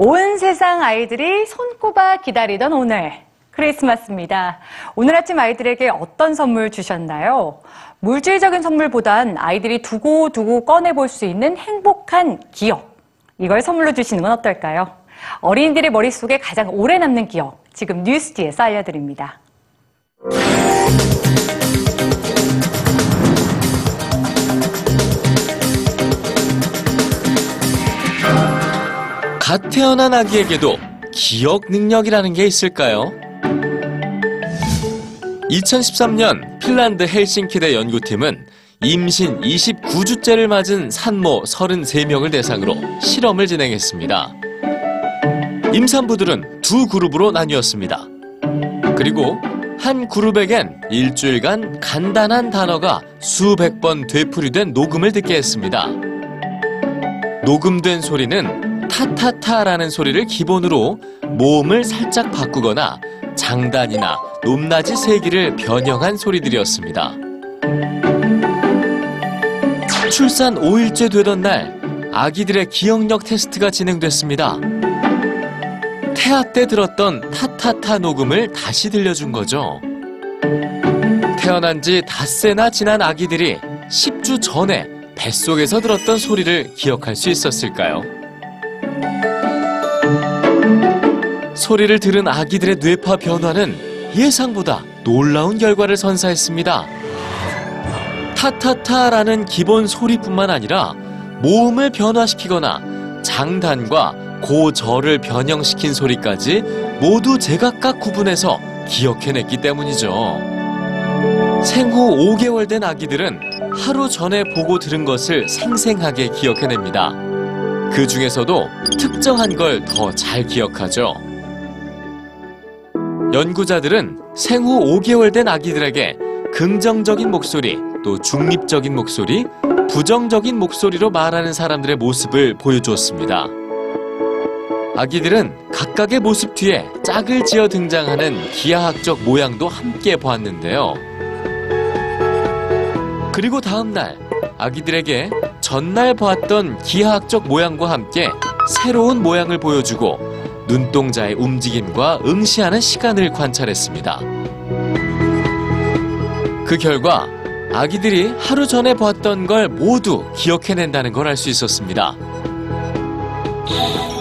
온 세상 아이들이 손꼽아 기다리던 오늘 크리스마스입니다. 오늘 아침 아이들에게 어떤 선물 주셨나요? 물질적인 선물보단 아이들이 두고두고 꺼내볼 수 있는 행복한 기억. 이걸 선물로 주시는 건 어떨까요? 어린이들의 머릿속에 가장 오래 남는 기억. 지금 뉴스지에서 알려드립니다. 갓 태어난 아기에게도 기억 능력이라는 게 있을까요? 2013년 핀란드 헬싱키대 연구팀은 임신 29주째를 맞은 산모 33명을 대상으로 실험을 진행했습니다. 임산부들은 두 그룹으로 나뉘었습니다. 그리고 한 그룹에겐 일주일간 간단한 단어가 수백 번 되풀이된 녹음을 듣게 했습니다. 녹음된 소리는 타타타라는 소리를 기본으로 모음을 살짝 바꾸거나 장단이나 높낮이 세기를 변형한 소리들이었습니다. 출산 5일째 되던 날 아기들의 기억력 테스트가 진행됐습니다. 태아 때 들었던 타타타 녹음을 다시 들려준 거죠. 태어난 지 닷새나 지난 아기들이 10주 전에 뱃속에서 들었던 소리를 기억할 수 있었을까요? 소리를 들은 아기들의 뇌파 변화는 예상보다 놀라운 결과를 선사했습니다. 타타타라는 기본 소리뿐만 아니라 모음을 변화시키거나 장단과 고절을 변형시킨 소리까지 모두 제각각 구분해서 기억해냈기 때문이죠. 생후 5개월 된 아기들은 하루 전에 보고 들은 것을 생생하게 기억해냅니다. 그 중에서도 특정한 걸 더 잘 기억하죠. 연구자들은 생후 5개월 된 아기들에게 긍정적인 목소리, 또 중립적인 목소리, 부정적인 목소리로 말하는 사람들의 모습을 보여주었습니다. 아기들은 각각의 모습 뒤에 짝을 지어 등장하는 기하학적 모양도 함께 보았는데요. 그리고 다음 날 아기들에게 전날 보았던 기하학적 모양과 함께 새로운 모양을 보여주고 눈동자의 움직임과 응시하는 시간을 관찰했습니다. 그 결과 아기들이 하루 전에 보았던 걸 모두 기억해낸다는 걸 알 수 있었습니다.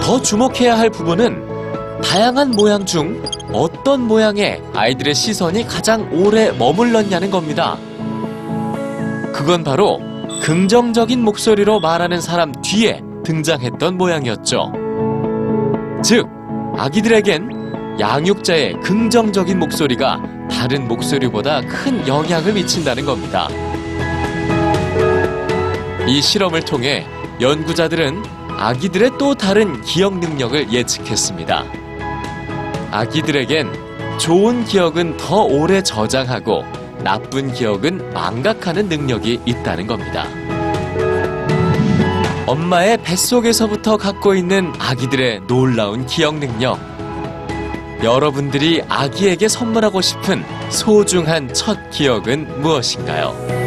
더 주목해야 할 부분은 다양한 모양 중 어떤 모양에 아이들의 시선이 가장 오래 머물렀냐는 겁니다. 그건 바로 긍정적인 목소리로 말하는 사람 뒤에 등장했던 모양이었죠. 즉, 아기들에겐 양육자의 긍정적인 목소리가 다른 목소리보다 큰 영향을 미친다는 겁니다. 이 실험을 통해 연구자들은 아기들의 또 다른 기억 능력을 예측했습니다. 아기들에겐 좋은 기억은 더 오래 저장하고 나쁜 기억은 망각하는 능력이 있다는 겁니다. 엄마의 뱃속에서부터 갖고 있는 아기들의 놀라운 기억 능력. 여러분들이 아기에게 선물하고 싶은 소중한 첫 기억은 무엇인가요?